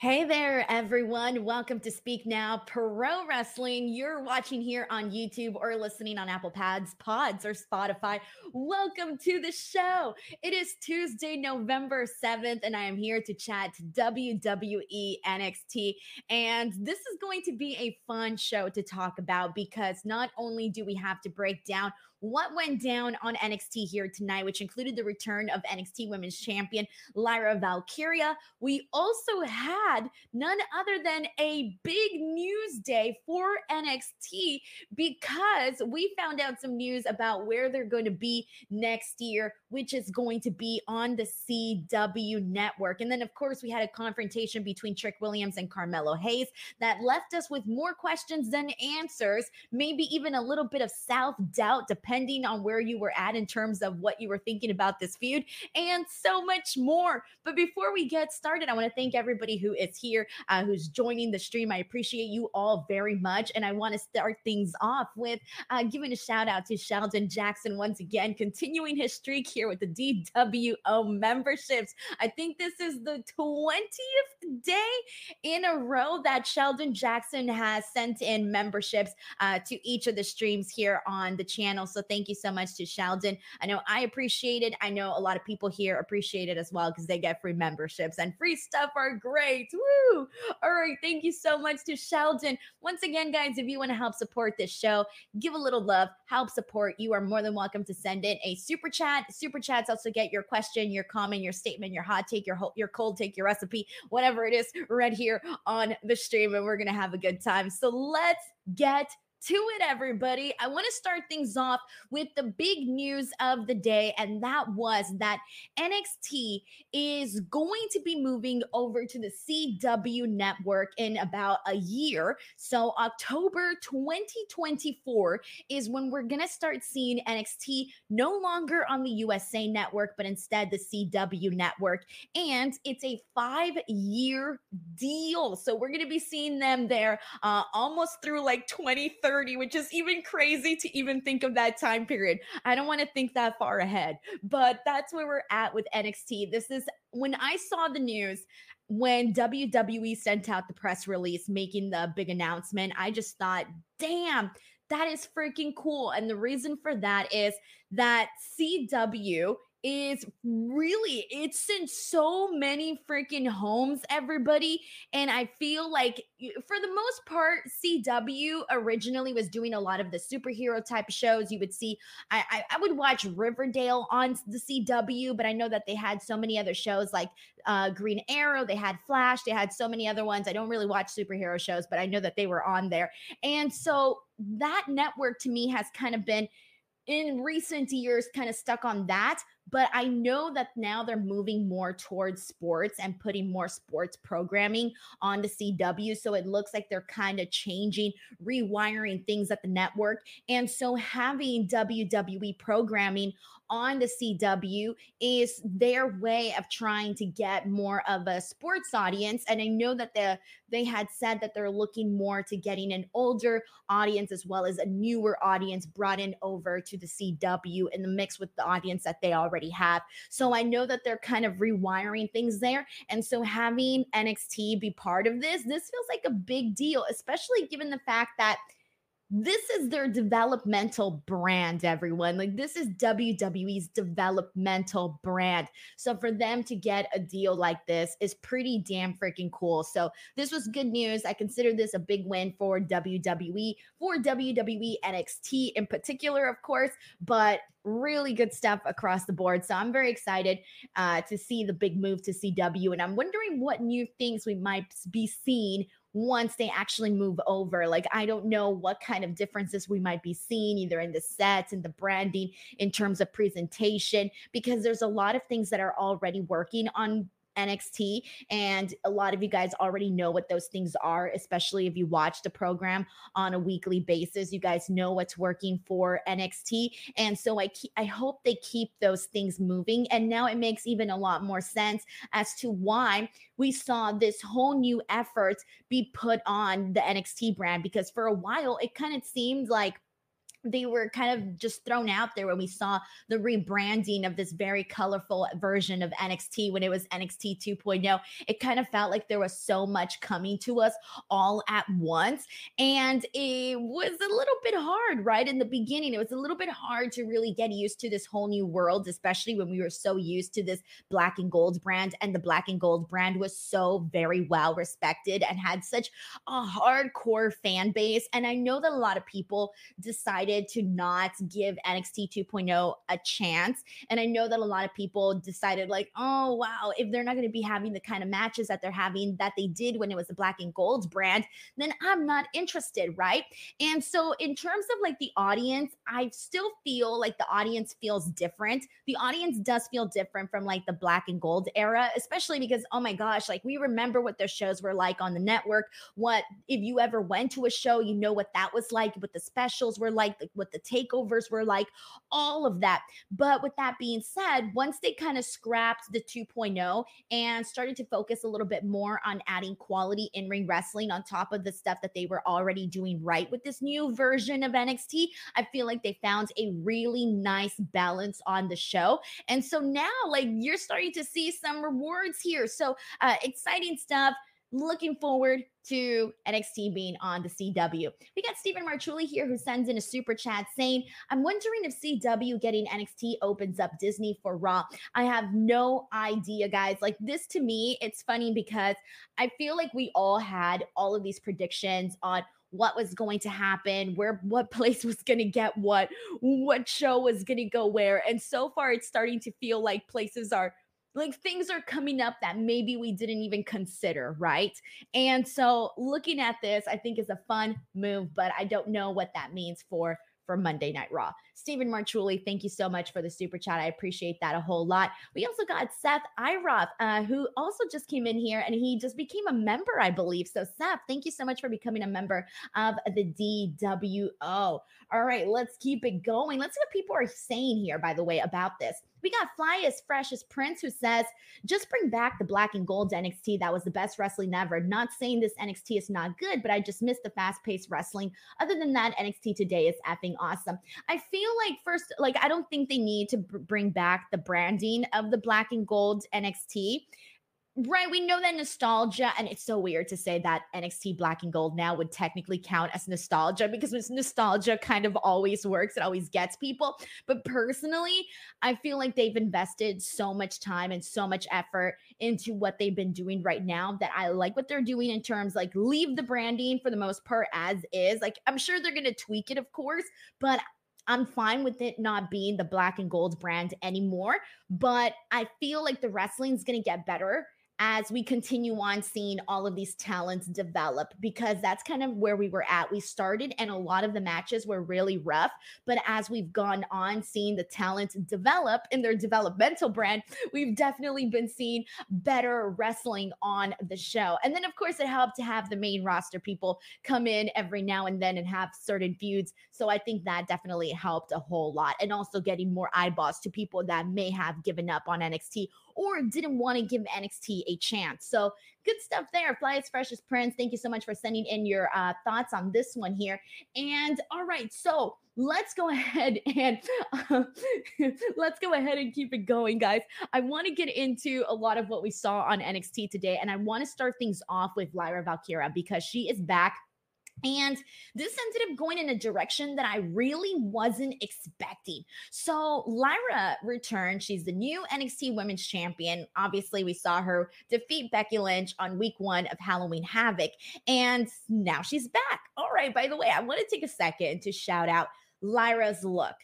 Hey there, everyone. Welcome to Speak Now Pro Wrestling. You're watching here on YouTube or listening on Apple Pads, Pods, or Spotify. Welcome to the show. It is Tuesday, November 7th, and I am here to chat WWE NXT. And this is going to be a fun show to talk about because not only do we have to break down what went down on NXT here tonight, which included the return of NXT Women's Champion Lyra Valkyria. We also had none other than a big news day for NXT because we found out some news about where they're going to be next year, which is going to be on the CW network. And then, of course, we had a confrontation between Trick Williams and Carmelo Hayes that left us with more questions than answers, maybe even a little bit of self doubt, depending on where you were at in terms of what you were thinking about this feud, and so much more. But before we get started, I want to thank everybody who is here, uh, who's joining the stream. I appreciate you all very much. And I want to start things off with uh, giving a shout out to Sheldon Jackson once again, continuing his streak here with the DWO memberships. I think this is the 20th day in a row that Sheldon Jackson has sent in memberships uh, to each of the streams here on the channel. So thank you so much to Sheldon. I know I appreciate it. I know a lot of people here appreciate it as well because they get free memberships and free stuff are great. Woo! All right. Thank you so much to Sheldon. Once again, guys, if you want to help support this show, give a little love, help support, you are more than welcome to send in a super chat. Super chats also get your question, your comment, your statement, your hot take, your your cold take, your recipe, whatever it is, right here on the stream, and we're gonna have a good time. So let's get to it, everybody. I want to start things off with the big news of the day, and that was that NXT is going to be moving over to the CW network in about a year. So, October 2024 is when we're going to start seeing NXT no longer on the USA network, but instead the CW network. And it's a five year deal. So, we're going to be seeing them there uh, almost through like 2030. 30, which is even crazy to even think of that time period. I don't want to think that far ahead, but that's where we're at with NXT. This is when I saw the news when WWE sent out the press release making the big announcement, I just thought, damn, that is freaking cool. And the reason for that is that CW is really it's in so many freaking homes everybody and i feel like for the most part cw originally was doing a lot of the superhero type shows. You would see I, I, I would watch riverdale on the cw but i know that they had so many other shows like uh, green arrow they had flash they had so many other ones. I don't really watch superhero shows but i know that they were on there. And so that network to me has kind of been in recent years kind of stuck on that but I know that now they're moving more towards sports and putting more sports programming on the CW. So it looks like they're kind of changing, rewiring things at the network. And so having WWE programming on the CW is their way of trying to get more of a sports audience. And I know that the they had said that they're looking more to getting an older audience as well as a newer audience brought in over to the CW in the mix with the audience that they already have. So I know that they're kind of rewiring things there. And so having NXT be part of this, this feels like a big deal, especially given the fact that this is their developmental brand, everyone. Like, this is WWE's developmental brand. So, for them to get a deal like this is pretty damn freaking cool. So, this was good news. I consider this a big win for WWE, for WWE NXT in particular, of course, but really good stuff across the board. So, I'm very excited uh, to see the big move to CW. And I'm wondering what new things we might be seeing once they actually move over. Like, I don't know what kind of differences we might be seeing either in the sets and the branding in terms of presentation, because there's a lot of things that are already working on NXT. And a lot of you guys already know what those things are, especially if you watch the program on a weekly basis. You guys know what's working for NXT. And so I keep, I hope they keep those things moving. And now it makes even a lot more sense as to why we saw this whole new effort be put on the NXT brand because for a while it kind of seemed like they were kind of just thrown out there when we saw the rebranding of this very colorful version of NXT when it was NXT 2.0. It kind of felt like there was so much coming to us all at once. And it was a little bit hard, right? In the beginning, it was a little bit hard to really get used to this whole new world, especially when we were so used to this black and gold brand. And the black and gold brand was so very well respected and had such a hardcore fan base. And I know that a lot of people decided decided to not give NXT 2.0 a chance. And I know that a lot of people decided, like, oh, wow, if they're not going to be having the kind of matches that they're having that they did when it was the black and gold brand, then I'm not interested, right? And so, in terms of like the audience, I still feel like the audience feels different. The audience does feel different from like the black and gold era, especially because, oh my gosh, like we remember what their shows were like on the network. What if you ever went to a show, you know what that was like, what the specials were like, what the takeovers were like, all of that. But with that being said, once they kind of scrapped the 2.0 and started to focus a little bit more on adding quality in ring wrestling on top of the stuff that they were already doing right with this new version of NXT, I feel like they found a really nice balance on the show. And so now, like, you're starting to see some rewards here. So, uh, exciting stuff looking forward to NXT being on the CW. We got Stephen Marchuli here who sends in a super chat saying, I'm wondering if CW getting NXT opens up Disney for Raw. I have no idea, guys. Like, this to me, it's funny because I feel like we all had all of these predictions on what was going to happen, where what place was going to get what, what show was going to go where. And so far, it's starting to feel like places are like things are coming up that maybe we didn't even consider, right? And so looking at this, I think is a fun move, but I don't know what that means for for Monday Night Raw. Stephen Marchuli, thank you so much for the super chat. I appreciate that a whole lot. We also got Seth Iroth, uh, who also just came in here and he just became a member, I believe. So, Seth, thank you so much for becoming a member of the DWO. All right, let's keep it going. Let's see what people are saying here, by the way, about this. We got Fly as Fresh as Prince, who says, just bring back the black and gold NXT. That was the best wrestling ever. Not saying this NXT is not good, but I just miss the fast paced wrestling. Other than that, NXT today is effing awesome. I feel like, first, like, I don't think they need to b- bring back the branding of the black and gold NXT Right, we know that nostalgia, and it's so weird to say that NXT Black and Gold now would technically count as nostalgia because nostalgia kind of always works, it always gets people. But personally, I feel like they've invested so much time and so much effort into what they've been doing right now that I like what they're doing in terms like leave the branding for the most part as is. Like, I'm sure they're going to tweak it, of course, but I'm fine with it not being the black and gold brand anymore. But I feel like the wrestling's going to get better as we continue on seeing all of these talents develop because that's kind of where we were at. We started and a lot of the matches were really rough, but as we've gone on seeing the talent develop in their developmental brand, we've definitely been seeing better wrestling on the show. And then of course it helped to have the main roster people come in every now and then and have certain feuds. So I think that definitely helped a whole lot and also getting more eyeballs to people that may have given up on NXT or didn't want to give NXT a chance. So good stuff there. Fly as fresh as Prince. Thank you so much for sending in your uh, thoughts on this one here. And all right, so let's go ahead and let's go ahead and keep it going, guys. I want to get into a lot of what we saw on NXT today, and I want to start things off with Lyra Valkyria because she is back and this ended up going in a direction that I really wasn't expecting. So Lyra returned. She's the new NXT Women's Champion. Obviously, we saw her defeat Becky Lynch on week one of Halloween Havoc. And now she's back. All right, by the way, I want to take a second to shout out Lyra's look.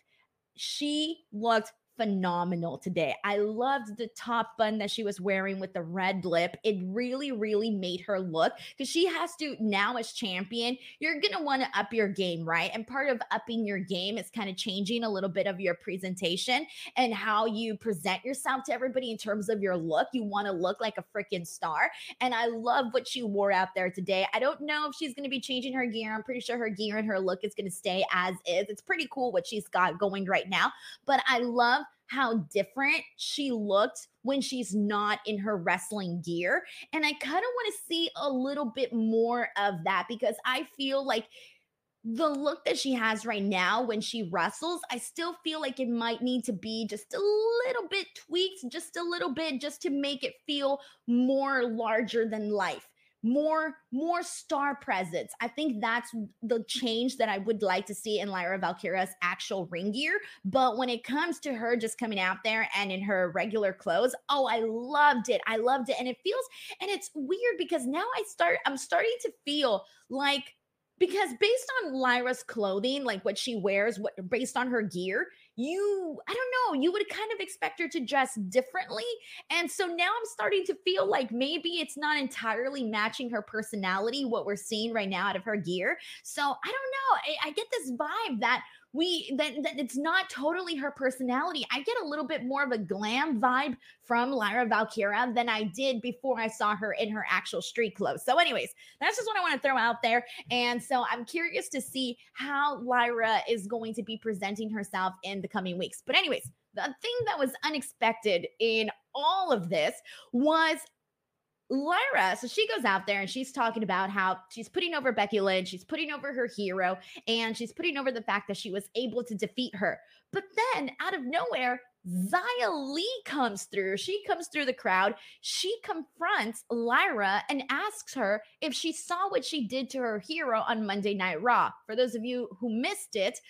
She looked phenomenal today. I loved the top bun that she was wearing with the red lip. It really, really made her look because she has to now, as champion, you're going to want to up your game, right? And part of upping your game is kind of changing a little bit of your presentation and how you present yourself to everybody in terms of your look. You want to look like a freaking star. And I love what she wore out there today. I don't know if she's going to be changing her gear. I'm pretty sure her gear and her look is going to stay as is. It's pretty cool what she's got going right now. But I love how different she looked when she's not in her wrestling gear. And I kind of want to see a little bit more of that because I feel like the look that she has right now when she wrestles, I still feel like it might need to be just a little bit tweaked, just a little bit, just to make it feel more larger than life more more star presence. I think that's the change that I would like to see in Lyra Valkyria's actual ring gear. But when it comes to her just coming out there and in her regular clothes, oh, I loved it. I loved it. And it feels and it's weird because now I start I'm starting to feel like because based on Lyra's clothing, like what she wears, what based on her gear, you, I don't know, you would kind of expect her to dress differently. And so now I'm starting to feel like maybe it's not entirely matching her personality, what we're seeing right now out of her gear. So I don't know. I, I get this vibe that we that, that it's not totally her personality. I get a little bit more of a glam vibe from Lyra Valkyria than I did before I saw her in her actual street clothes. So, anyways, that's just what I want to throw out there. And so I'm curious to see how Lyra is going to be presenting herself in the coming weeks. But, anyways, the thing that was unexpected in all of this was Lyra, so she goes out there and she's talking about how she's putting over Becky Lynch, she's putting over her hero, and she's putting over the fact that she was able to defeat her. But then out of nowhere, Xia Li comes through. She comes through the crowd. She confronts Lyra and asks her if she saw what she did to her hero on Monday Night Raw. For those of you who missed it,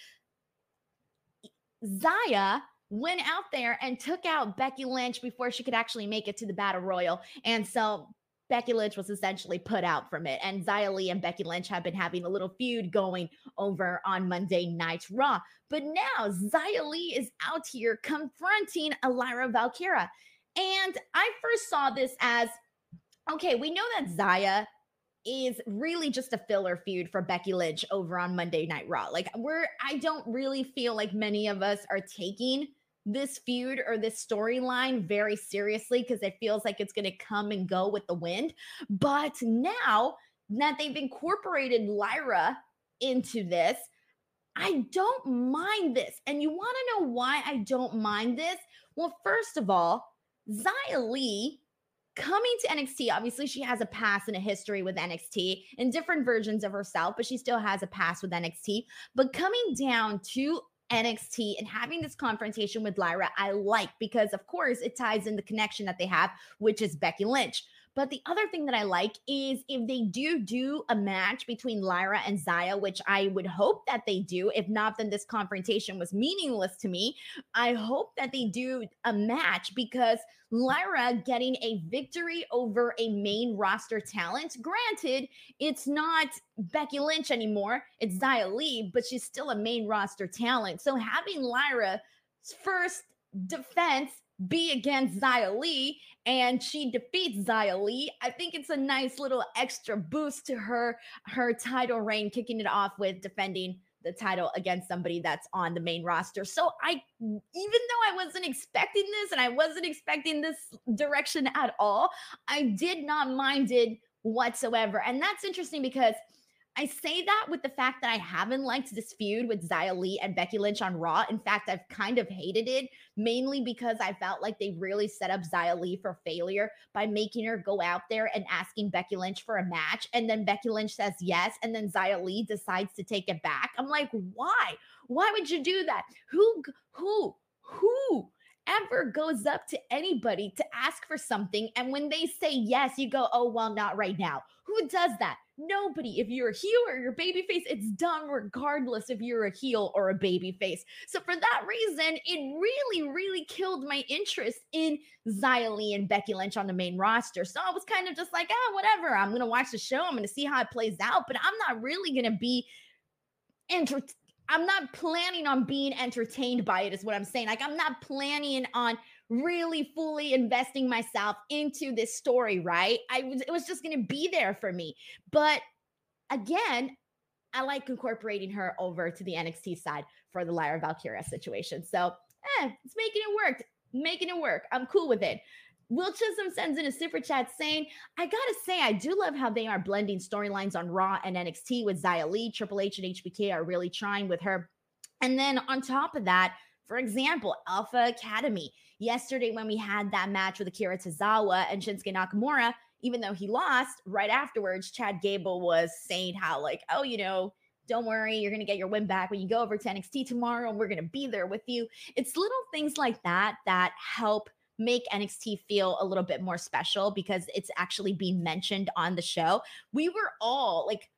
Xia went out there and took out Becky Lynch before she could actually make it to the Battle Royal. And so Becky Lynch was essentially put out from it. And Xia Li and Becky Lynch have been having a little feud going over on Monday Night Raw. But now Xia Li is out here confronting Lyra Valkyria. And I first saw this as okay, we know that Xia is really just a filler feud for Becky Lynch over on Monday Night Raw. Like we're I don't really feel like many of us are taking this feud or this storyline very seriously because it feels like it's going to come and go with the wind. But now that they've incorporated Lyra into this, I don't mind this. And you want to know why I don't mind this? Well, first of all, Xia Li coming to NXT, obviously she has a past and a history with NXT and different versions of herself, but she still has a past with NXT. But coming down to NXT and having this confrontation with Lyra, I like because, of course, it ties in the connection that they have, which is Becky Lynch. But the other thing that I like is if they do do a match between Lyra and Xia, which I would hope that they do. If not, then this confrontation was meaningless to me. I hope that they do a match because Lyra getting a victory over a main roster talent. Granted, it's not Becky Lynch anymore, it's Xia Li, but she's still a main roster talent. So having Lyra's first defense be against Xia Li and she defeats Xia Li. I think it's a nice little extra boost to her her title reign, kicking it off with defending the title against somebody that's on the main roster. So I even though I wasn't expecting this and I wasn't expecting this direction at all, I did not mind it whatsoever. And that's interesting because I say that with the fact that I haven't liked this feud with Xia Li and Becky Lynch on Raw. In fact, I've kind of hated it mainly because I felt like they really set up Xia Li for failure by making her go out there and asking Becky Lynch for a match. And then Becky Lynch says yes. And then Xia Li decides to take it back. I'm like, why? Why would you do that? Who, who, who? ever goes up to anybody to ask for something and when they say yes you go oh well not right now who does that Nobody. If you're a heel or you're a baby face, it's done regardless if you're a heel or a baby face. So for that reason, it really, really killed my interest in Xia and Becky Lynch on the main roster. So I was kind of just like, ah, whatever. I'm gonna watch the show. I'm gonna see how it plays out, but I'm not really gonna be enter- I'm not planning on being entertained by it, is what I'm saying. Like, I'm not planning on really fully investing myself into this story, right? I was it was just going to be there for me. But again, I like incorporating her over to the NXT side for the Lyra Valkyria situation. So, eh, it's making it work. Making it work. I'm cool with it. Will Chisholm sends in a super chat saying, I gotta say, I do love how they are blending storylines on Raw and NXT with Xia Li. Triple H and HBK are really trying with her. And then on top of that, for example, Alpha Academy. Yesterday, when we had that match with Akira Tozawa and Shinsuke Nakamura, even though he lost right afterwards, Chad Gable was saying how, like, oh, you know, Don't worry, you're going to get your win back when you go over to NXT tomorrow, and we're going to be there with you. It's little things like that that help make NXT feel a little bit more special because it's actually being mentioned on the show. We were all like,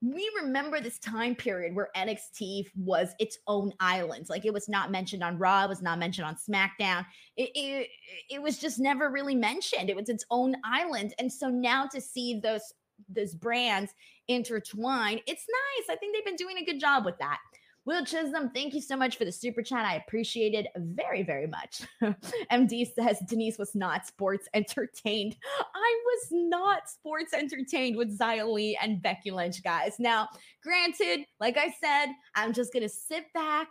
we remember this time period where NXT was its own island. Like it was not mentioned on Raw, it was not mentioned on SmackDown. It, it, it was just never really mentioned. It was its own island. And so now to see those those brands intertwine, it's nice. I think they've been doing a good job with that. Will Chisholm, thank you so much for the super chat. I appreciate it very, very much. MD says Denise was not sports entertained. I was not sports entertained with Xia Li and Becky Lynch, guys. Now, granted, like I said, I'm just going to sit back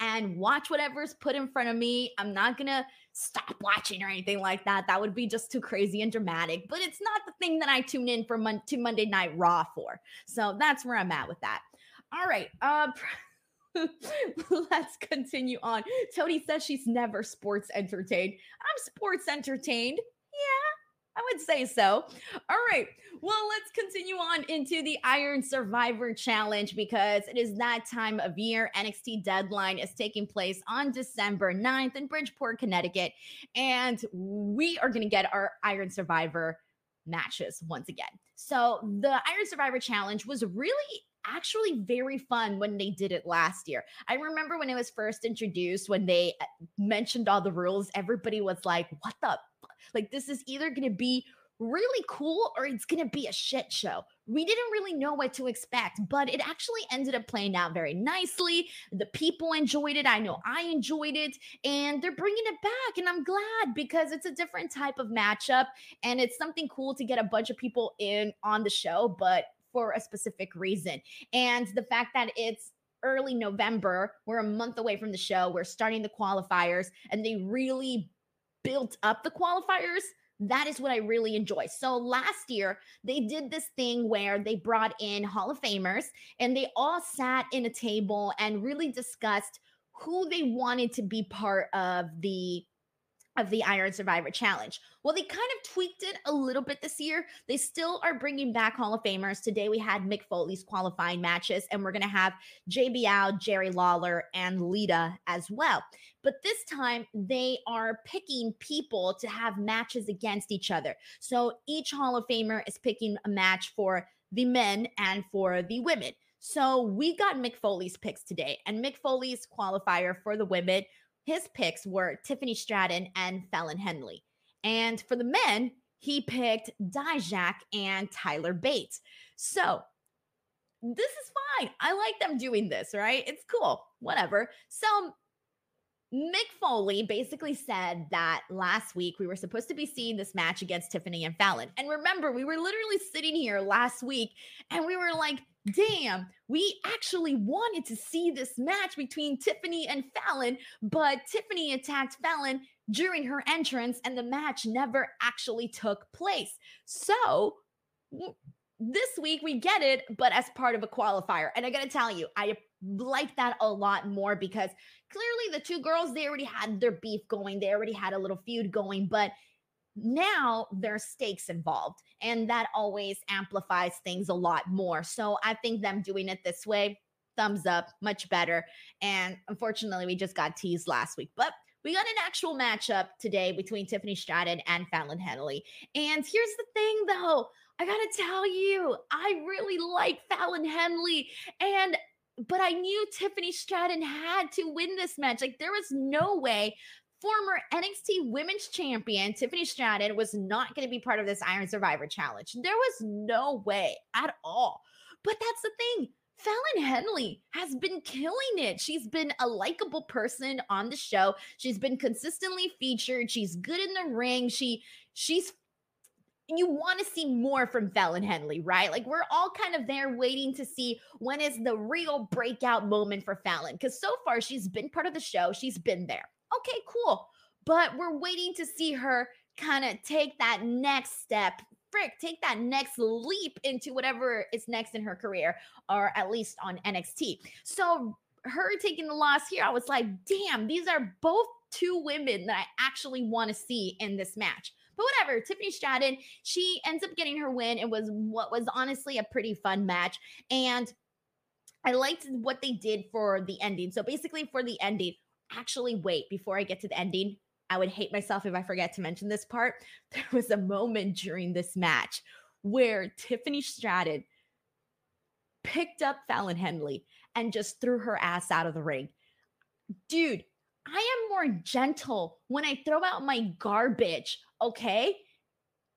and watch whatever's put in front of me. I'm not going to stop watching or anything like that. That would be just too crazy and dramatic. But it's not the thing that I tune in for mon- to Monday Night Raw for. So that's where I'm at with that. All right. Uh Let's continue on. Tony says she's never sports entertained. I'm sports entertained. Yeah, I would say so. All right. Well, let's continue on into the Iron Survivor Challenge because it is that time of year. NXT deadline is taking place on December 9th in Bridgeport, Connecticut. And we are going to get our Iron Survivor matches once again. So the Iron Survivor Challenge was really actually very fun when they did it last year. I remember when it was first introduced, when they uh, mentioned all the rules, everybody was like, what the? Like, this is either going to be really cool or it's going to be a shit show. We didn't really know what to expect, but it actually ended up playing out very nicely. The people enjoyed it. I know I enjoyed it, and they're bringing it back. And I'm glad because it's a different type of matchup and it's something cool to get a bunch of people in on the show. But for a specific reason. And the fact that it's early November, we're a month away from the show, we're starting the qualifiers, and they really built up the qualifiers. That is what I really enjoy. So last year, they did this thing where they brought in Hall of Famers and they all sat in a table and really discussed who they wanted to be part of the of the Iron Survivor Challenge. Well, they kind of tweaked it a little bit this year. They still are bringing back Hall of Famers. Today we had Mick Foley's qualifying matches, and we're going to have JBL, Jerry Lawler, and Lita as well. But this time they are picking people to have matches against each other. So each Hall of Famer is picking a match for the men and for the women. So we got Mick Foley's picks today, and Mick Foley's qualifier for the women his picks were Tiffany Stratton and Fallon Henley. And for the men, he picked Dijak and Tyler Bates. So this is fine. I like them doing this, right? It's cool. Whatever. So Mick Foley basically said that last week we were supposed to be seeing this match against Tiffany and Fallon. And remember, we were literally sitting here last week and we were like, damn, we actually wanted to see this match between Tiffany and Fallon, but Tiffany attacked Fallon during her entrance and the match never actually took place. So, this week we get it, but as part of a qualifier. And I gotta tell you, I like that a lot more because clearly the two girls, they already had their beef going, they already had a little feud going, but now there's stakes involved and that always amplifies things a lot more. So i think them doing it this way thumbs up much better and unfortunately we just got teased last week. But we got an actual matchup today between tiffany stratton and fallon henley. And here's the thing though. I gotta tell you i really like fallon henley and but I knew Tiffany Stratton had to win this match. Like there was no way former NXT Women's Champion Tiffany Stratton was not going to be part of this Iron Survivor Challenge. There was no way at all. But that's the thing. Fallon Henley has been killing it. She's been a likable person on the show. She's been consistently featured. She's good in the ring. She she's you want to see more from Fallon Henley, right? Like we're all kind of there waiting to see when is the real breakout moment for Fallon because so far she's been part of the show. She's been there. Okay, cool. But we're waiting to see her kind of take that next step frick, take that next leap into whatever is next in her career, or at least on NXT. So, her taking the loss here, I was like, damn, these are both two women that I actually want to see in this match. But whatever, Tiffany Stratton, she ends up getting her win. It was what was honestly a pretty fun match. And I liked what they did for the ending. So basically, for the ending, actually, wait, before I get to the ending, I would hate myself if I forget to mention this part. There was a moment during this match where Tiffany Stratton picked up Fallon Henley and just threw her ass out of the ring. Dude, I am more gentle when I throw out my garbage, okay?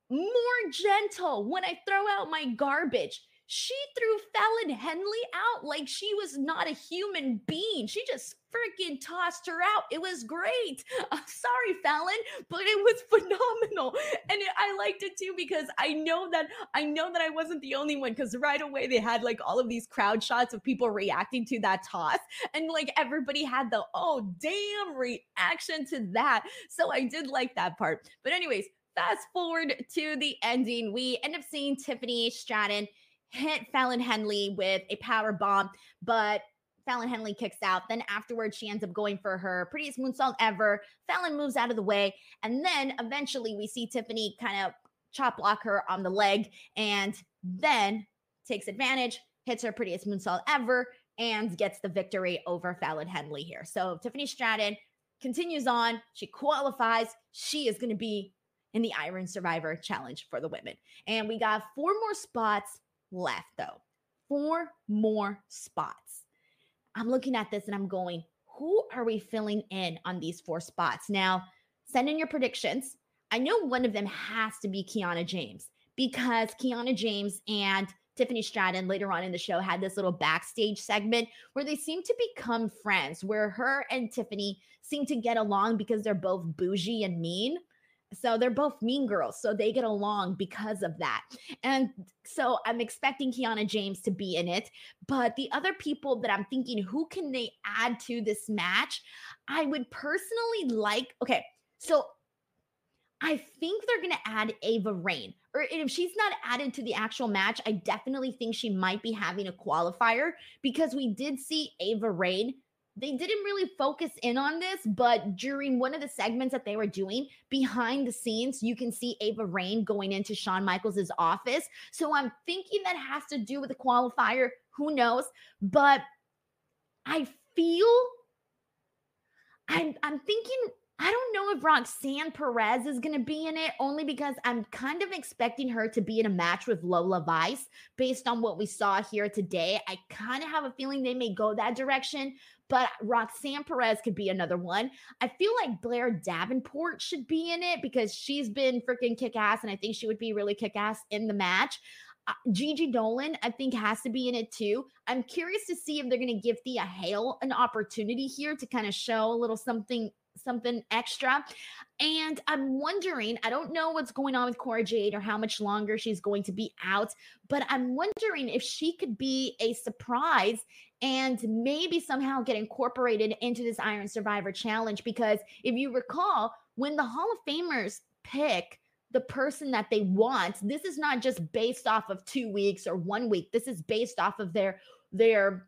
More gentle when I throw out my garbage. She threw Fallon Henley out like she was not a human being. She just freaking tossed her out. It was great. I'm sorry, Fallon, but it was phenomenal. And it, I liked it too because I know that I know that I wasn't the only one because right away they had like all of these crowd shots of people reacting to that toss. And like everybody had the oh damn reaction to that. So I did like that part. But anyways, fast forward to the ending. We end up seeing Tiffany Stratton hit Fallon Henley with a power bomb, but Fallon Henley kicks out. Then afterwards, she ends up going for her prettiest moonsault ever. Fallon moves out of the way. And then eventually we see Tiffany kind of chop block her on the leg and then takes advantage, hits her prettiest moonsault ever, and gets the victory over Fallon Henley here. So Tiffany Stratton continues on. She qualifies. She is going to be in the Iron Survivor Challenge for the women. And we got four more spots left, though. Four more spots. I'm looking at this and I'm going, who are we filling in on these four spots? Now, send in your predictions. I know one of them has to be Kiana James because Kiana James and Tiffany Stratton later on in the show had this little backstage segment where they seem to become friends, where her and Tiffany seem to get along because they're both bougie and mean. So they're both mean girls. So they get along because of that. And so I'm expecting Kiana James to be in it. But the other people that I'm thinking, who can they add to this match? I would personally like, okay, so I think they're going to add Ava Raine. Or if she's not added to the actual match, I definitely think she might be having a qualifier because we did see Ava Raine they didn't really focus in on this, but during one of the segments that they were doing behind the scenes, you can see Ava Raine going into Shawn Michaels' office. So I'm thinking that has to do with the qualifier. Who knows? But I feel I'm I'm thinking I don't know if Roxanne Perez is going to be in it only because I'm kind of expecting her to be in a match with Lola Vice based on what we saw here today. I kind of have a feeling they may go that direction, but Roxanne Perez could be another one. I feel like Blair Davenport should be in it because she's been freaking kick ass, and I think she would be really kick ass in the match. Uh, Gigi Dolan, I think, has to be in it too. I'm curious to see if they're going to give Thea Hale an opportunity here to kind of show a little something something extra. And I'm wondering, I don't know what's going on with Cora Jade or how much longer she's going to be out, but I'm wondering if she could be a surprise and maybe somehow get incorporated into this Iron Survivor challenge. Because if you recall, when the Hall of Famers pick the person that they want, this is not just based off of two weeks or one week. This is based off of their their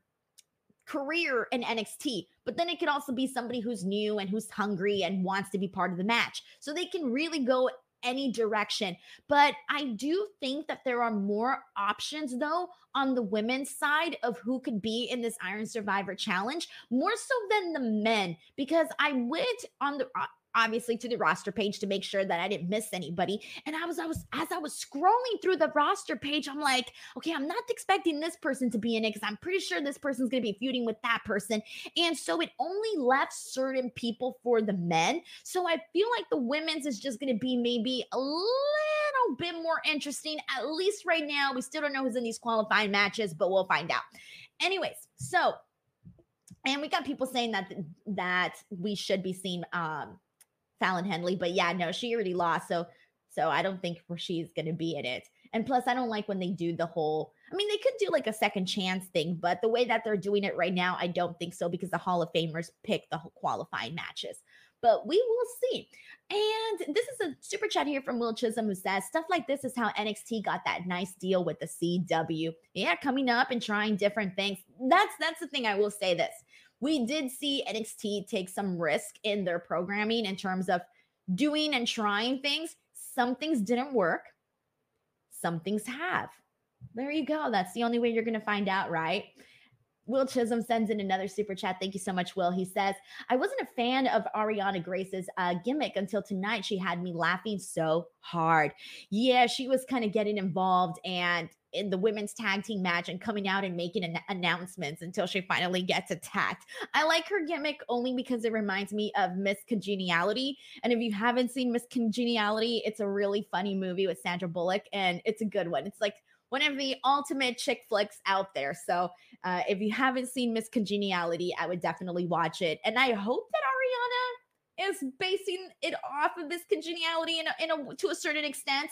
career in NXT. But then it could also be somebody who's new and who's hungry and wants to be part of the match. So they can really go any direction. But I do think that there are more options, though, on the women's side of who could be in this Iron Survivor challenge, more so than the men, because I went on the obviously to the roster page to make sure that I didn't miss anybody. And I was, I was, as I was scrolling through the roster page, I'm like, okay, I'm not expecting this person to be in it because I'm pretty sure this person's going to be feuding with that person. And so it only left certain people for the men. So I feel like the women's is just going to be maybe a little bit more interesting. At least right now, we still don't know who's in these qualifying matches, but we'll find out. Anyways, so and we got people saying that that we should be seeing um Fallon Henley. But yeah, no, she already lost. So so I don't think she's gonna be in it. And plus, I don't like when they do the whole. I mean, they could do like a second chance thing, but the way that they're doing it right now, I don't think so because the Hall of Famers pick the qualifying matches. But we will see. And this is a super chat here from Will Chisholm who says stuff like this is how NXT got that nice deal with the CW. Yeah, coming up and trying different things. That's that's the thing I will say this we did see NXT take some risk in their programming in terms of doing and trying things. Some things didn't work, some things have. There you go. That's the only way you're going to find out, right? Will Chisholm sends in another super chat. Thank you so much, Will. He says, I wasn't a fan of Ariana Grace's uh, gimmick until tonight. She had me laughing so hard. Yeah, she was kind of getting involved and in the women's tag team match and coming out and making an- announcements until she finally gets attacked. I like her gimmick only because it reminds me of Miss Congeniality. And if you haven't seen Miss Congeniality, it's a really funny movie with Sandra Bullock and it's a good one. It's like one of the ultimate chick flicks out there. So uh, if you haven't seen Miss Congeniality, I would definitely watch it. And I hope that Ariana is basing it off of Miss Congeniality in a, in a to a certain extent,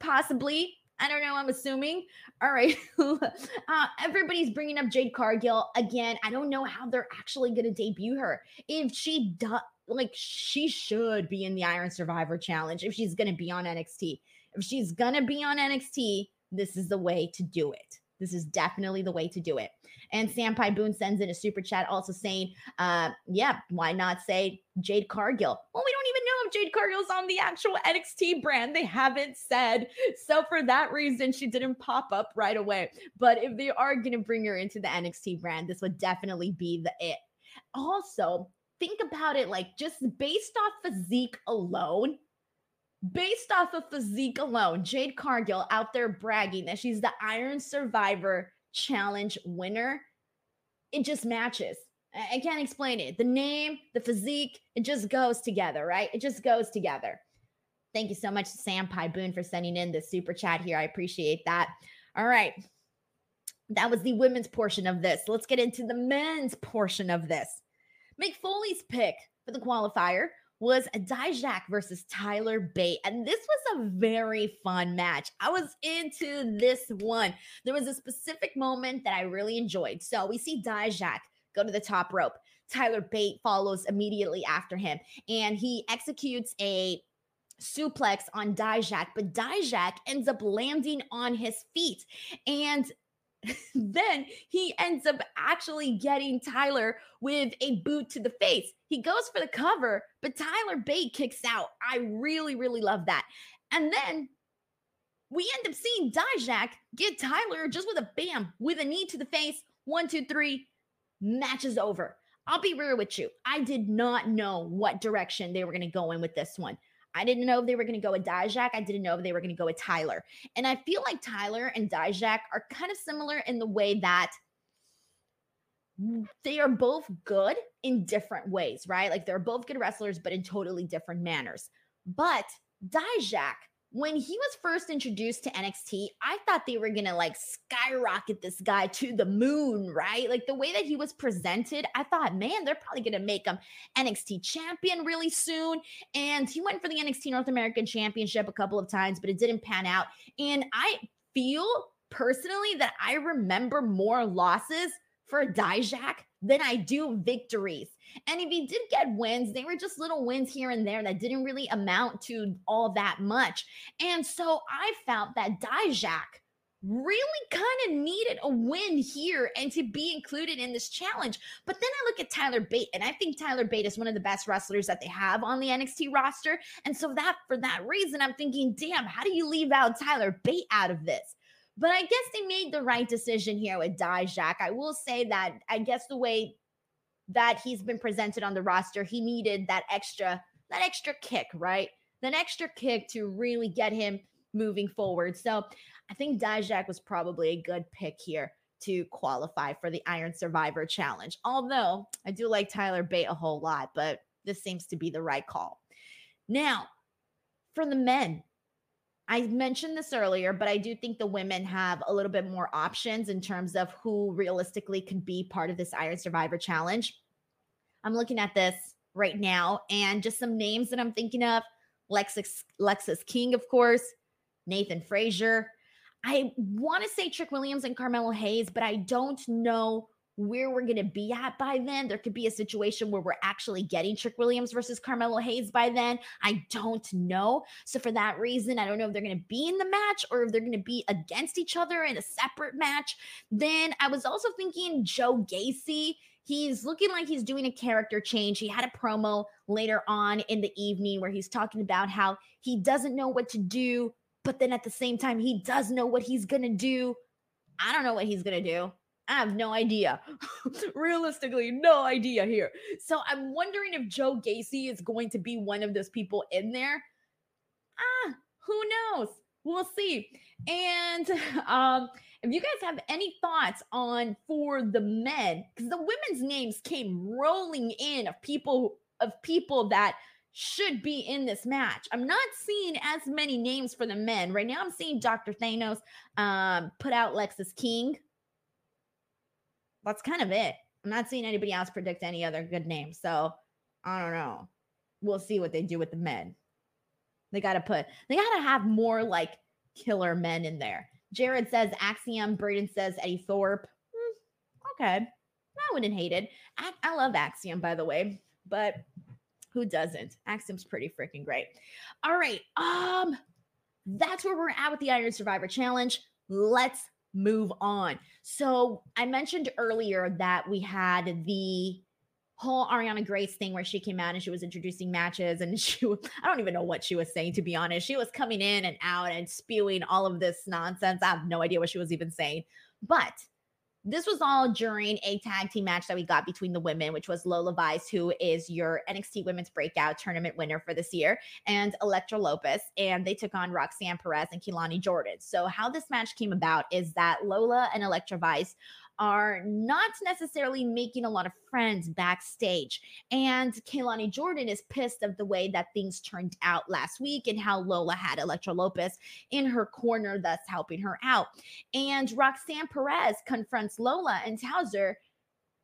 possibly. I don't know. I'm assuming. All right. uh, everybody's bringing up Jade Cargill again. I don't know how they're actually going to debut her. If she does, like, she should be in the Iron Survivor Challenge if she's going to be on NXT. If she's going to be on NXT, this is the way to do it. This is definitely the way to do it. And Sampai Boone sends in a super chat also saying, uh, yeah, why not say Jade Cargill? Well, we don't even Jade Cargill's on the actual NXT brand. They haven't said. So for that reason, she didn't pop up right away. But if they are going to bring her into the NXT brand, this would definitely be the it. Also, think about it like just based off physique alone, based off of physique alone, Jade Cargill out there bragging that she's the Iron Survivor Challenge winner. It just matches. I can't explain it. The name, the physique, it just goes together, right? It just goes together. Thank you so much, Sam Pi Boone, for sending in the super chat here. I appreciate that. All right. That was the women's portion of this. Let's get into the men's portion of this. Mick Foley's pick for the qualifier was Dijak versus Tyler Bate. And this was a very fun match. I was into this one. There was a specific moment that I really enjoyed. So we see Dijak go to the top rope. Tyler Bate follows immediately after him and he executes a suplex on Dijak, but Dijak ends up landing on his feet. And then he ends up actually getting Tyler with a boot to the face. He goes for the cover, but Tyler Bate kicks out. I really, really love that. And then we end up seeing Dijak get Tyler just with a bam, with a knee to the face. One, two, three, match is over. I'll be real with you. I did not know what direction they were going to go in with this one. I didn't know if they were going to go with Dijak. I didn't know if they were going to go with Tyler. And I feel like Tyler and Dijak are kind of similar in the way that they are both good in different ways, right? Like they're both good wrestlers, but in totally different manners. But Dijak when he was first introduced to NXT, I thought they were to like skyrocket this guy to the moon, right? Like the way that he was presented, I thought, man, they're probably to make him NXT champion really soon. And he went for the NXT North American Championship a couple of times, but it didn't pan out. And I feel personally that I remember more losses for Dijak than I do victories. And if he did get wins, they were just little wins here and there that didn't really amount to all that much. And so I felt that Dijak really kind of needed a win here and to be included in this challenge. But then I look at Tyler Bate and I think Tyler Bate is one of the best wrestlers that they have on the NXT roster. And so that for that reason, I'm thinking, damn, how do you leave out Tyler Bate out of this? But I guess they made the right decision here with Dijak. I will say that I guess the way that he's been presented on the roster, he needed that extra that extra kick, right? That extra kick to really get him moving forward. So I think Dijak was probably a good pick here to qualify for the Iron Survivor Challenge. Although I do like Tyler Bate a whole lot, but this seems to be the right call. Now, for the men, I mentioned this earlier, but I do think the women have a little bit more options in terms of who realistically can be part of this Iron Survivor Challenge. I'm looking at this right now and just some names that I'm thinking of Lexis, Lexis King, of course, Nathan Frazer. I want to say Trick Williams and Carmelo Hayes, but I don't know where we're going to be at by then. There could be a situation where we're actually getting Trick Williams versus Carmelo Hayes by then. I don't know. So, for that reason, I don't know if they're going to be in the match or if they're going to be against each other in a separate match. Then I was also thinking Joe Gacy. He's looking like he's doing a character change. He had a promo later on in the evening where he's talking about how he doesn't know what to do, but then at the same time, he does know what he's going to do. I don't know what he's going to do. I have no idea. Realistically, no idea here. So I'm wondering if Joe Gacy is going to be one of those people in there. Ah, who knows? We'll see. And um, if you guys have any thoughts on for the men, because the women's names came rolling in of people of people that should be in this match. I'm not seeing as many names for the men right now. I'm seeing Dr. Thanos um, put out Lexis King. That's kind of it. I'm not seeing anybody else predict any other good names. So I don't know. We'll see what they do with the men. They got to put, they got to have more like killer men in there. Jared says Axiom. Braden says Eddy Thorpe. Hmm, okay. I wouldn't hate it. I, I love Axiom, by the way, but who doesn't? Axiom's pretty freaking great. All right. Um, that's where we're at with the Iron Survivor Challenge. Let's move on. So I mentioned earlier that we had the whole Arianna Grace thing where she came out and she was introducing matches and she I don't even know what she was saying to be honest. She was coming in and out and spewing all of this nonsense. I have no idea what she was even saying. But this was all during a tag team match that we got between the women, which was Lola Vice, who is your NXT Women's Breakout Tournament winner for this year, and Elektra Lopez. And they took on Roxanne Perez and Kelani Jordan. So, how this match came about is that Lola and Elektra Vice are not necessarily making a lot of friends backstage. And Kelani Jordan is pissed of the way that things turned out last week and how Lola had Elektra Lopez in her corner, thus helping her out. And Roxanne Perez confronts Lola and tells her,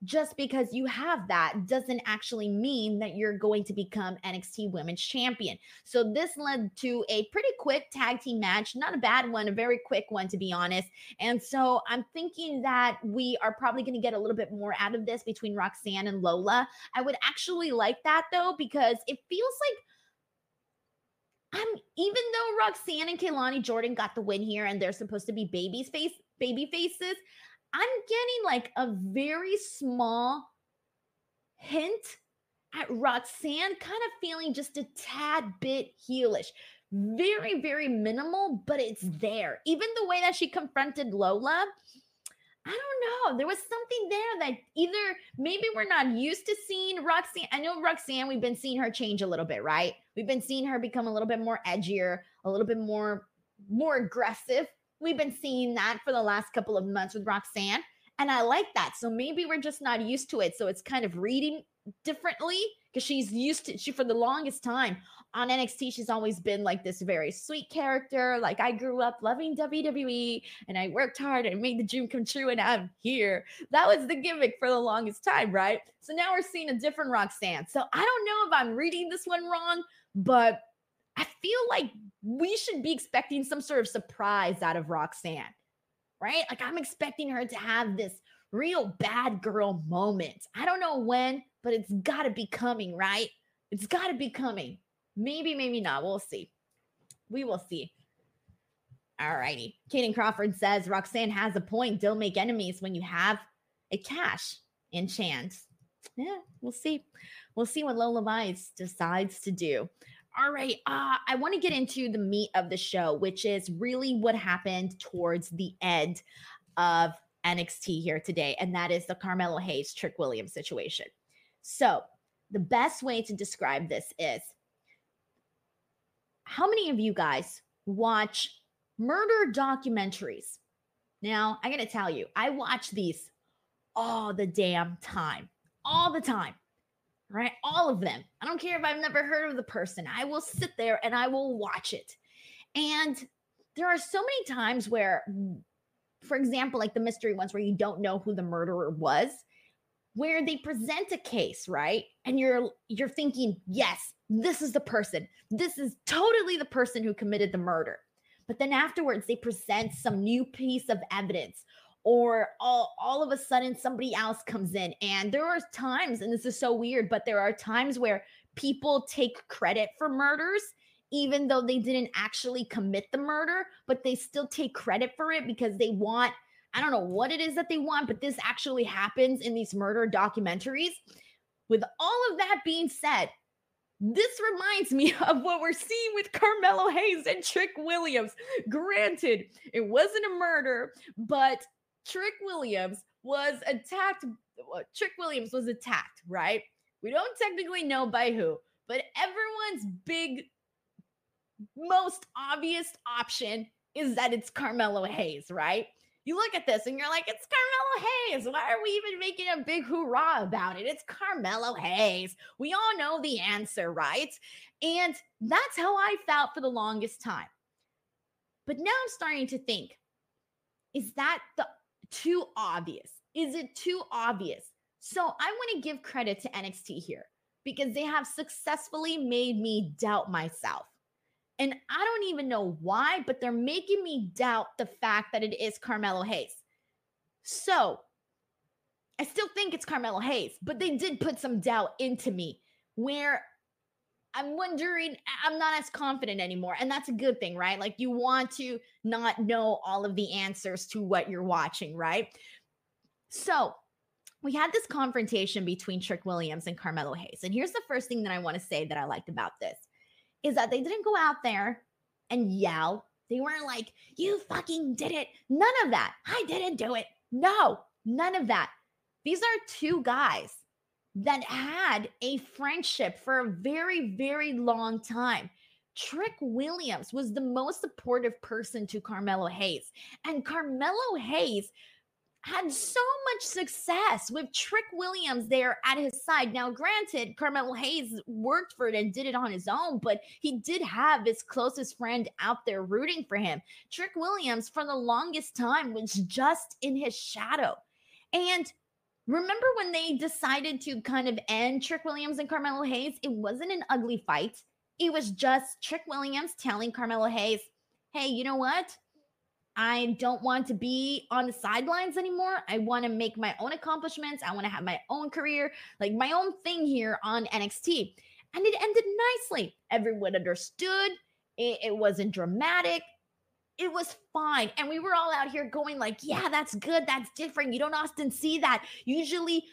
just because you have that doesn't actually mean that you're going to become NXT Women's Champion. So this led to a pretty quick tag team match, not a bad one, a very quick one to be honest. And so I'm thinking that we are probably going to get a little bit more out of this between Roxanne and Lola. I would actually like that though because it feels like I'm even though Roxanne and Kelani Jordan got the win here and they're supposed to be babies face baby faces, I'm getting like a very small hint at Roxanne kind of feeling just a tad bit heelish. Very, very minimal, but it's there. Even the way that she confronted Lola, I don't know. There was something there that either maybe we're not used to seeing Roxanne. I know Roxanne, we've been seeing her change a little bit, right? We've been seeing her become a little bit more edgier, a little bit more more aggressive We've been seeing that for the last couple of months with Roxanne. And I like that. So maybe we're just not used to it. So it's kind of reading differently because she's used to she for the longest time on NXT she's always been like this very sweet character like I grew up loving WWE and I worked hard and made the dream come true and I'm here that was the gimmick for the longest time right so now we're seeing a different Roxanne so I don't know if I'm reading this one wrong but I feel like we should be expecting some sort of surprise out of Roxanne, right? Like I'm expecting her to have this real bad girl moment. I don't know when, but it's got to be coming, right? It's got to be coming. Maybe, maybe not. We'll see. We will see. All righty. Kaden Crawford says Roxanne has a point. Don't make enemies when you have a cash in chance. Yeah, we'll see. We'll see what Lola Vice decides to do. All right. Uh, I want to get into the meat of the show, which is really what happened towards the end of NXT here today. And that is the Carmelo Hayes Trick Williams situation. So, the best way to describe this is how many of you guys watch murder documentaries? Now, I got to tell you, I watch these all the damn time, all the time right? All of them. I don't care if I've never heard of the person. I will sit there and I will watch it. And there are so many times where, for example, like the mystery ones where you don't know who the murderer was, where they present a case, right? And you're you're thinking, yes, this is the person. This is totally the person who committed the murder. But then afterwards, they present some new piece of evidence or all, all of a sudden somebody else comes in. And there are times, and this is so weird, but there are times where people take credit for murders even though they didn't actually commit the murder, but they still take credit for it because they want, I don't know what it is that they want, but this actually happens in these murder documentaries. With all of that being said, this reminds me of what we're seeing with Carmelo Hayes and Trick Williams. Granted, it wasn't a murder, but Trick Williams was attacked. Trick Williams was attacked, right? We don't technically know by who, but everyone's big, most obvious option is that it's Carmelo Hayes, right? You look at this and you're like, it's Carmelo Hayes. Why are we even making a big hoorah about it? It's Carmelo Hayes. We all know the answer, right? And that's how I felt for the longest time. But now I'm starting to think, is that the too obvious? Is it too obvious? So I want to give credit to NXT here because they have successfully made me doubt myself. And I don't even know why, but they're making me doubt the fact that it is Carmelo Hayes. So I still think it's Carmelo Hayes, but they did put some doubt into me where I'm wondering, I'm not as confident anymore. And that's a good thing, right? Like you want to not know all of the answers to what you're watching, right? So we had this confrontation between Trick Williams and Carmelo Hayes. And here's the first thing that I want to say that I liked about this is that they didn't go out there and yell. They weren't like, you fucking did it. None of that. I didn't do it. No, none of that. These are two guys that had a friendship for a very, very long time. Trick Williams was the most supportive person to Carmelo Hayes. And Carmelo Hayes had so much success with Trick Williams there at his side. Now, granted, Carmelo Hayes worked for it and did it on his own, but he did have his closest friend out there rooting for him. Trick Williams, for the longest time, was just in his shadow. And remember when they decided to kind of end Trick Williams and Carmelo Hayes? It wasn't an ugly fight. It was just Trick Williams telling Carmelo Hayes, hey, you know what? I don't want to be on the sidelines anymore. I want to make my own accomplishments. I want to have my own career, like my own thing here on NXT. And it ended nicely. Everyone understood. It, it wasn't dramatic. It was fine. And we were all out here going like, yeah, that's good. That's different. You don't often see that. Usually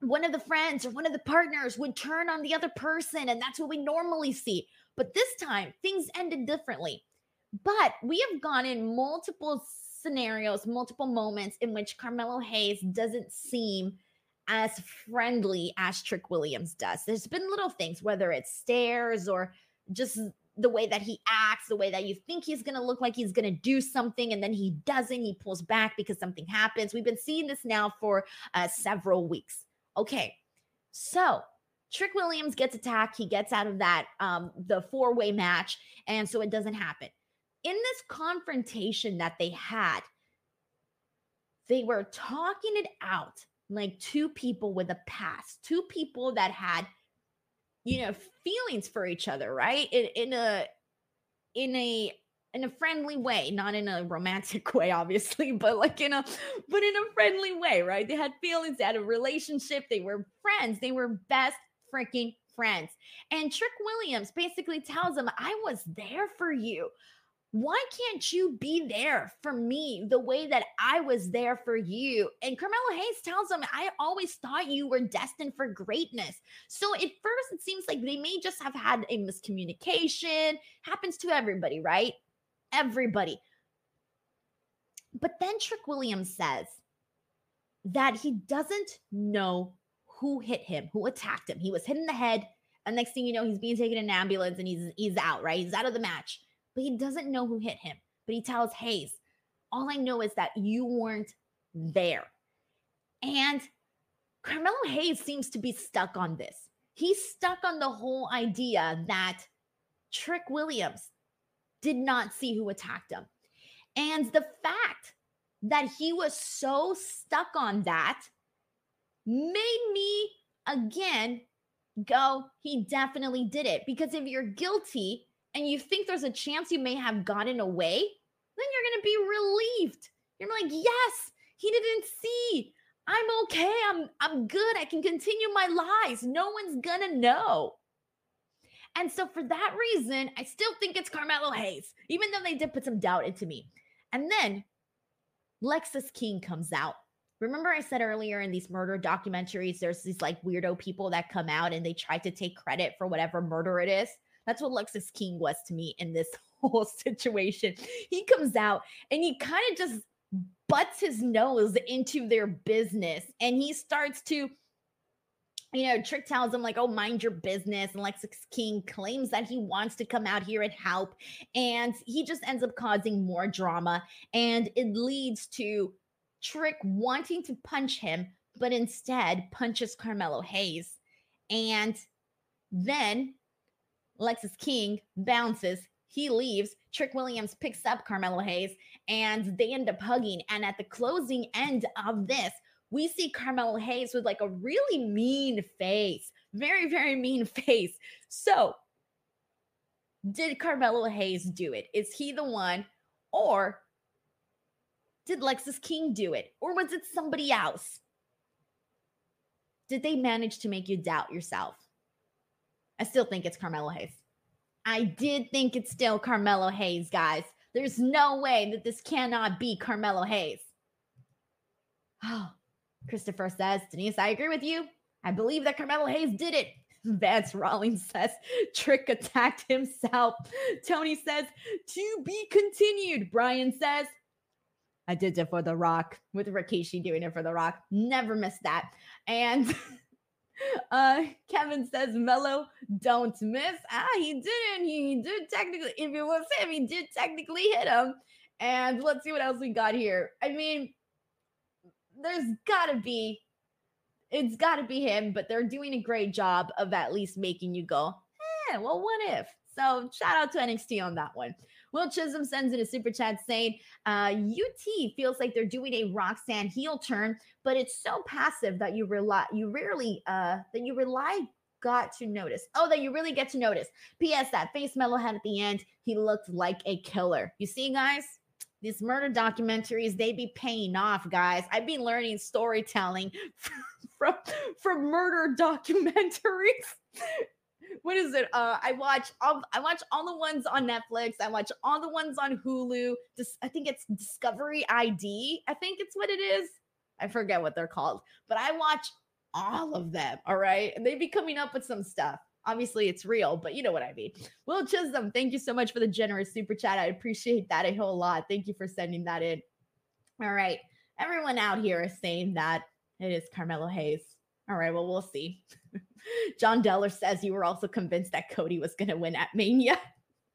one of the friends or one of the partners would turn on the other person and that's what we normally see. But this time things ended differently. But we have gone in multiple scenarios, multiple moments in which Carmelo Hayes doesn't seem as friendly as Trick Williams does. There's been little things, whether it's stares or just the way that he acts, the way that you think he's going to look like he's going to do something and then he doesn't. He pulls back because something happens. We've been seeing this now for uh, several weeks. Okay. So Trick Williams gets attacked. He gets out of that, um, the four way match. And so it doesn't happen in this confrontation that they had, they were talking it out like two people with a past, two people that had, you know, feelings for each other, right? In, in a, in a, in a friendly way, not in a romantic way, obviously, but like in a, but in a friendly way, right? They had feelings, they had a relationship, they were friends, they were best freaking friends. And Trick Williams basically tells him, I was there for you why can't you be there for me the way that I was there for you? And Carmelo Hayes tells him, I always thought you were destined for greatness. So at first, it seems like they may just have had a miscommunication. Happens to everybody, right? Everybody. But then Trick Williams says that he doesn't know who hit him, who attacked him. He was hit in the head. And next thing you know, he's being taken in an ambulance and he's he's out, right? He's out of the match but he doesn't know who hit him. But he tells Hayes, All I know is that you weren't there. And Carmelo Hayes seems to be stuck on this. He's stuck on the whole idea that Trick Williams did not see who attacked him. And the fact that he was so stuck on that made me again go, he definitely did it. Because if you're guilty, and you think there's a chance you may have gotten away, then you're going to be relieved. You're like, yes, he didn't see. I'm okay. I'm I'm good. I can continue my lies. No one's gonna know. And so for that reason, I still think it's Carmelo Hayes, even though they did put some doubt into me. And then Lexis King comes out. Remember, I said earlier in these murder documentaries, there's these like weirdo people that come out and they try to take credit for whatever murder it is. That's what Lexis King was to me in this whole situation. He comes out and he kind of just butts his nose into their business and he starts to you know, Trick tells him, like, oh, mind your business. And Lexis King claims that he wants to come out here and help. And he just ends up causing more drama. And it leads to Trick wanting to punch him, but instead punches Carmelo Hayes. And then Lexis King bounces. He leaves. Trick Williams picks up Carmelo Hayes and they end up hugging. And at the closing end of this, we see Carmelo Hayes with like a really mean face, very, very mean face. So, did Carmelo Hayes do it? Is he the one? Or did Lexis King do it? Or was it somebody else? Did they manage to make you doubt yourself? I still think it's Carmelo Hayes. I did think it's still Carmelo Hayes, guys. There's no way that this cannot be Carmelo Hayes. Oh, Christopher says, Denise, I agree with you. I believe that Carmelo Hayes did it. Vance Rawlings says, Trick attacked himself. Tony says, to be continued. Brian says, I did it for The Rock with Rikishi doing it for The Rock. Never missed that. And uh Kevin says, Mello, don't miss. Ah, he didn't. He did technically, if it was him, he did technically hit him. And let's see what else we got here. I mean, there's gotta be, it's gotta be him, but they're doing a great job of at least making you go, eh, well, what if? So shout out to NXT on that one. Will Chisholm sends in a super chat saying, uh, UT feels like they're doing a Roxanne heel turn, but it's so passive that you rely, you rarely, uh, that you rely got to notice. Oh, that you really get to notice. P.S. That face Mello had at the end, he looked like a killer. You see, guys, these murder documentaries they be paying off guys i've been learning storytelling from from murder documentaries what is it uh i watch all i watch all the ones on netflix i watch all the ones on hulu Just, i think it's discovery id i think it's what it is i forget what they're called but i watch all of them all right and they be coming up with some stuff Obviously, it's real, but you know what I mean. Will Chisholm, thank you so much for the generous super chat. I appreciate that a whole lot. Thank you for sending that in. All right. Everyone out here is saying that it is Carmelo Hayes. All right. Well, we'll see. John Deller says you were also convinced that Cody was going to win at Mania.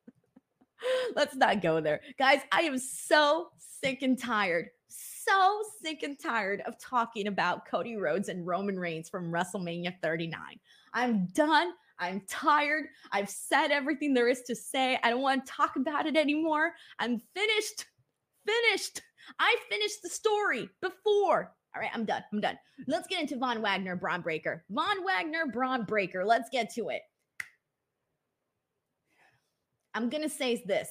Let's not go there. Guys, I am so sick and tired, so sick and tired of talking about Cody Rhodes and Roman Reigns from WrestleMania 39. I'm done. I'm tired. I've said everything there is to say. I don't want to talk about it anymore. I'm finished. Finished. I finished the story before. All right, I'm done. I'm done. Let's get into Von Wagner, Bron Breakker. Von Wagner, Bron Breakker. Let's get to it. I'm going to say this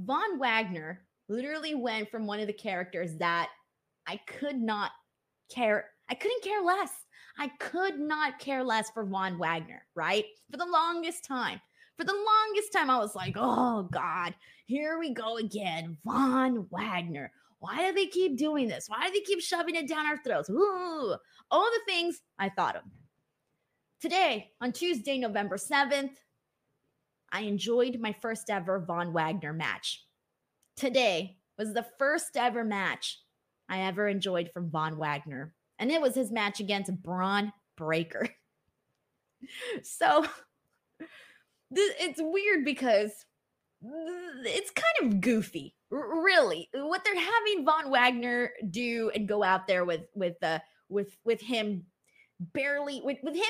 Von Wagner literally went from one of the characters that I could not care, I couldn't care less. I could not care less for Von Wagner, right? For the longest time. For the longest time, I was like, oh God, here we go again. Von Wagner. Why do they keep doing this? Why do they keep shoving it down our throats? Ooh, all the things I thought of. Today, on Tuesday, November 7th, I enjoyed my first ever Von Wagner match. Today was the first ever match I ever enjoyed from Von Wagner and it was his match against Bron Breakker. so it's weird because it's kind of goofy, really. What they're having Von Wagner do and go out there with with uh with with him barely with with him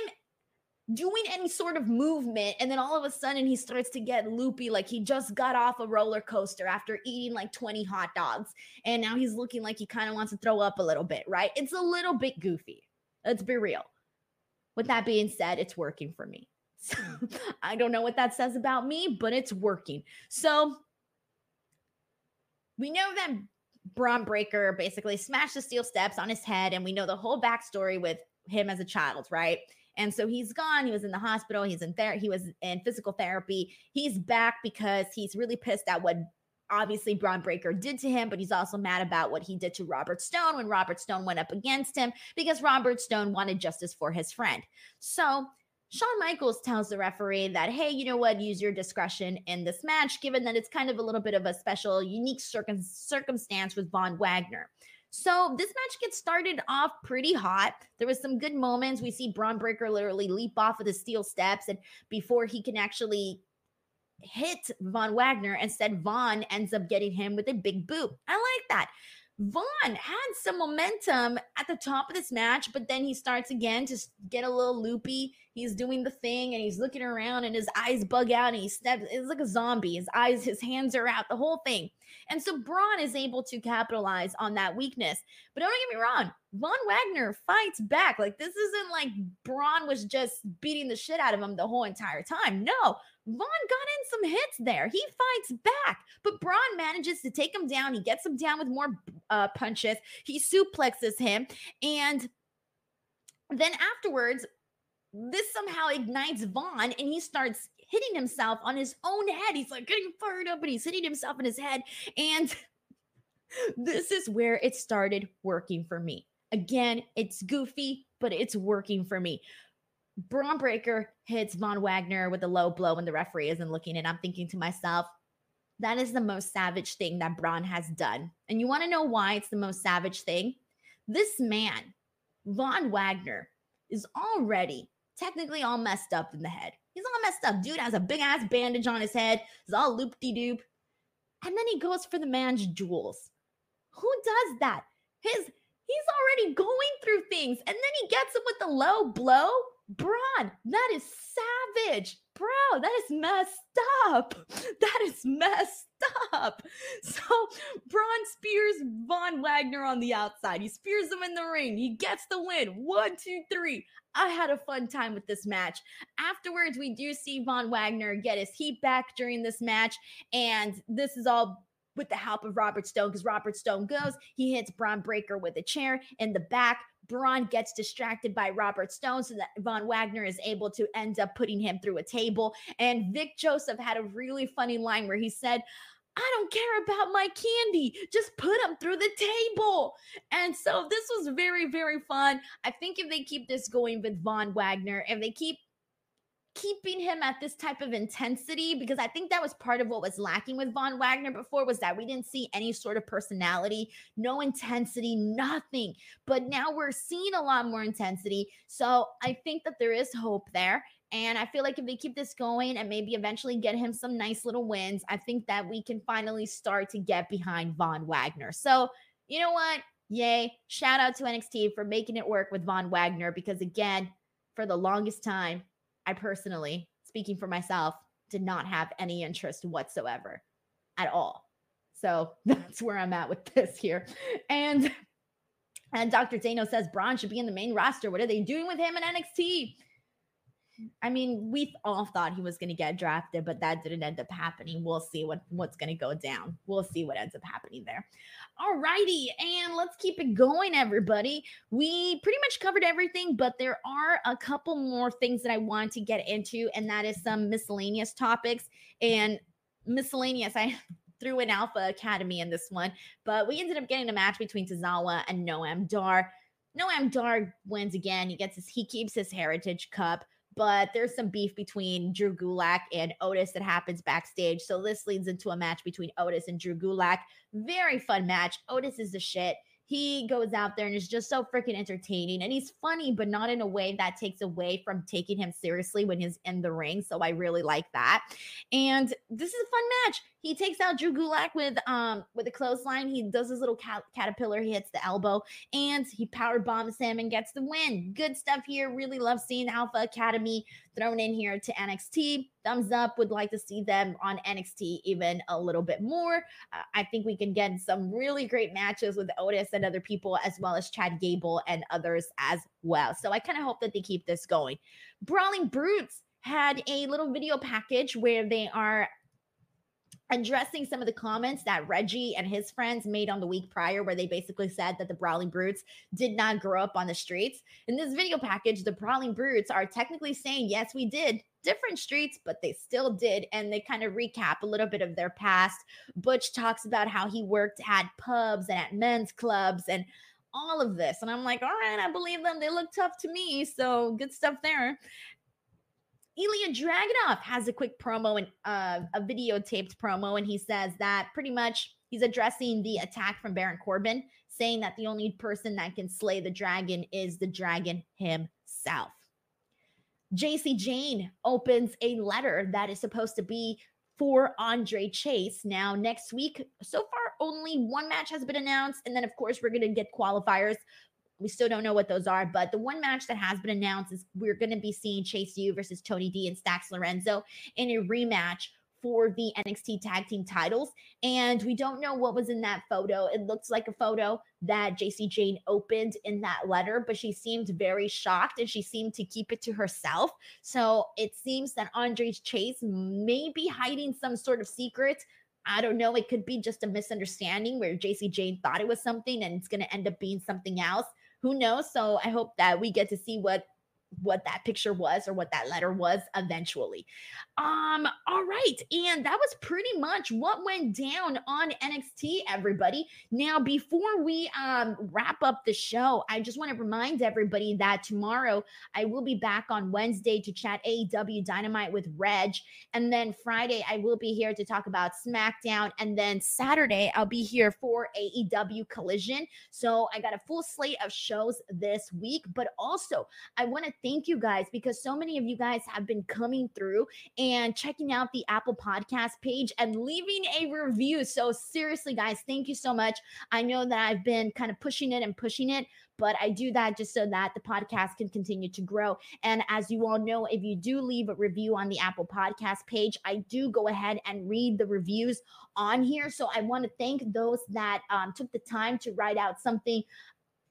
doing any sort of movement and then all of a sudden he starts to get loopy like he just got off a roller coaster after eating like 20 hot dogs and now he's looking like he kind of wants to throw up a little bit right? It's a little bit goofy let's be real. With that being said it's working for me. So i don't know what that says about me but it's working. So we know that Bron Breakker basically smashed the steel steps on his head, and we know the whole backstory with him as a child, right? And so he's gone. He was in the hospital. He's in there. He was in physical therapy. He's back because he's really pissed at what obviously Bron Breakker did to him, but he's also mad about what he did to Robert Stone when Robert Stone went up against him because Robert Stone wanted justice for his friend. So Shawn Michaels tells the referee that, hey, you know what, use your discretion in this match, given that it's kind of a little bit of a special, unique circum- circumstance with Von Wagner. So this match gets started off pretty hot. There was some good moments. We see Bron Breakker literally leap off of the steel steps, and before he can actually hit Von Wagner, instead Von ends up getting him with a big boot. I like that. Von had some momentum at the top of this match, but then he starts again to get a little loopy. He's doing the thing and he's looking around and his eyes bug out and he steps, it's like a zombie. His eyes, his hands are out, the whole thing. And so Bron is able to capitalize on that weakness. But don't get me wrong, Von Wagner fights back. Like this isn't like Bron was just beating the shit out of him the whole entire time. No, Von got in some hits there. He fights back, but Bron manages to take him down. He gets him down with more uh, punches. He suplexes him. And then afterwards, this somehow ignites Von and he starts hitting himself on his own head. He's like getting fired up and he's hitting himself in his head. And this is where it started working for me. Again, it's goofy, but it's working for me. Bron Breakker hits Von Wagner with a low blow when the referee isn't looking, and I'm thinking to myself, that is the most savage thing that Bron has done. And you want to know why it's the most savage thing? This man, Von Wagner, is already technically all messed up in the head. He's all messed up. Dude has a big ass bandage on his head. He's all loop de doop. And then he goes for the man's jewels. Who does that? His he's already going through things and then he gets him with the low blow Bron, that is savage. Bro, that is messed up. That is messed up. So Bron spears Von Wagner on the outside. He spears him in the ring. He gets the win. One, two, three. I had a fun time with this match. Afterwards, we do see Von Wagner get his heat back during this match. And this is all with the help of Robert Stone because Robert Stone goes, he hits Bron Breakker with a chair in the back. Bron gets distracted by Robert Stone so that Von Wagner is able to end up putting him through a table. And Vic Joseph had a really funny line where he said, I don't care about my candy. Just put them through the table. And so this was very, very fun. I think if they keep this going with Von Wagner, if they keep keeping him at this type of intensity because I think that was part of what was lacking with Von Wagner before was that we didn't see any sort of personality, no intensity, nothing. But now we're seeing a lot more intensity. So I think that there is hope there. And I feel like if they keep this going and maybe eventually get him some nice little wins, I think that we can finally start to get behind Von Wagner. So, you know what? Yay. Shout out to NXT for making it work with Von Wagner because, again, for the longest time, I personally, speaking for myself, did not have any interest whatsoever at all. So that's where I'm at with this here. And and Dr. Dano says Bron should be in the main roster. What are they doing with him in NXT? I mean, we all thought he was going to get drafted, but that didn't end up happening. We'll see what what's going to go down. We'll see what ends up happening there. All righty, and let's keep it going, everybody. We pretty much covered everything, but there are a couple more things that I want to get into, and that is some miscellaneous topics and miscellaneous. I threw in Alpha Academy in this one, but we ended up getting a match between Tozawa and Noam Dar. Noam Dar wins again. He gets his he keeps his Heritage Cup but there's some beef between Drew Gulak and Otis that happens backstage. So this leads into a match between Otis and Drew Gulak. Very fun match. Otis is the shit he goes out there and is just so freaking entertaining and he's funny but not in a way that takes away from taking him seriously when he's in the ring so i really like that and this is a fun match he takes out drew gulak with um with a clothesline he does his little cat- caterpillar he hits the elbow and he power bombs him and gets the win good stuff here really love seeing alpha academy thrown in here to nxt thumbs up. Would like to see them on NXT even a little bit more. Uh, I think we can get some really great matches with Otis and other people, as well as Chad Gable and others as well. So I kind of hope that they keep this going. Brawling Brutes had a little video package where they are addressing some of the comments that Reggie and his friends made on the week prior, where they basically said that the Brawling Brutes did not grow up on the streets. In this video package, the Brawling Brutes are technically saying, yes, we did different streets, but they still did. And they kind of recap a little bit of their past. Butch talks about how he worked at pubs and at men's clubs and all of this. And I'm like, all right, I believe them. They look tough to me. So good stuff there. Ilya Dragunov has a quick promo and uh, a videotaped promo, and he says that pretty much he's addressing the attack from Baron Corbin, saying that the only person that can slay the dragon is the dragon himself. Jacy Jayne opens a letter that is supposed to be for Andre Chase. Now, next week, so far, only one match has been announced. And then, of course, we're going to get qualifiers we still don't know what those are, but the one match that has been announced is we're going to be seeing Chase U versus Tony D and Stacks Lorenzo in a rematch for the NXT tag team titles. And we don't know what was in that photo. It looks like a photo that Jacy Jayne opened in that letter, but she seemed very shocked and she seemed to keep it to herself. So it seems that Andre Chase may be hiding some sort of secret. I don't know. It could be just a misunderstanding where Jacy Jayne thought it was something and it's going to end up being something else who knows? So I hope that we get to see what what that picture was or what that letter was eventually. Um, all right, and that was pretty much what went down on NXT, everybody. Now, before we um wrap up the show, I just want to remind everybody that tomorrow I will be back on Wednesday to chat AEW Dynamite with Reg, and then Friday I will be here to talk about SmackDown, and then Saturday I'll be here for AEW Collision. So I got a full slate of shows this week, but also I want to thank you guys because so many of you guys have been coming through and checking out the Apple Podcast page and leaving a review. So, seriously, guys, thank you so much. I know that I've been kind of pushing it and pushing it, but I do that just so that the podcast can continue to grow. And as you all know, if you do leave a review on the Apple Podcast page, I do go ahead and read the reviews on here. So I want to thank those that um, took the time to write out something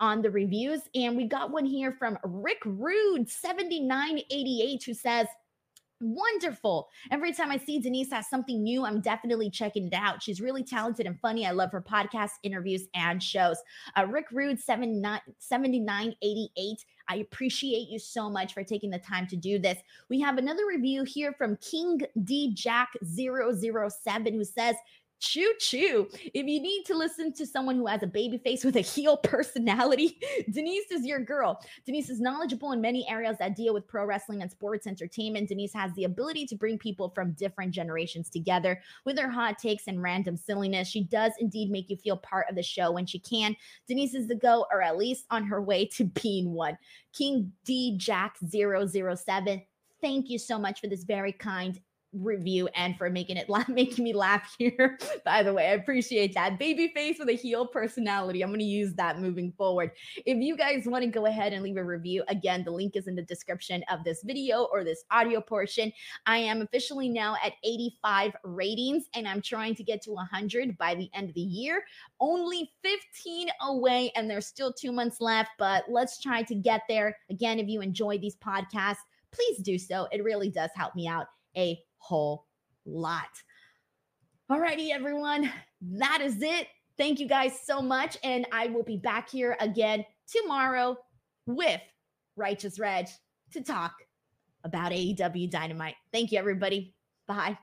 on the reviews. And we got one here from Rick Rude 7988 who says, Wonderful. Every time I see Denise has something new, I'm definitely checking it out. She's really talented and funny. I love her podcasts, interviews, and shows. Uh, Rick Rude, 7988. I appreciate you so much for taking the time to do this. We have another review here from King D Jack 007 who says, choo choo. If you need to listen to someone who has a baby face with a heel personality, Denise is your girl. Denise is knowledgeable in many areas that deal with pro wrestling and sports entertainment. Denise has the ability to bring people from different generations together with her hot takes and random silliness. She does indeed make you feel part of the show when she can. Denise is the go, or at least on her way to being one. King D Jack 007 thank you so much for this very kind review and for making it laugh, making me laugh here. By the way, I appreciate that. Baby face with a heel personality. I'm going to use that moving forward. If you guys want to go ahead and leave a review, again, the link is in the description of this video or this audio portion. I am officially now at 85 ratings and I'm trying to get to 100 by the end of the year. Only 15 away and there's still 2 months left, but let's try to get there. Again, if you enjoy these podcasts, please do so. It really does help me out a whole lot. Alrighty, everyone, that is it. Thank you guys so much. And I will be back here again tomorrow with Righteous Reg to talk about AEW Dynamite. Thank you, everybody. Bye.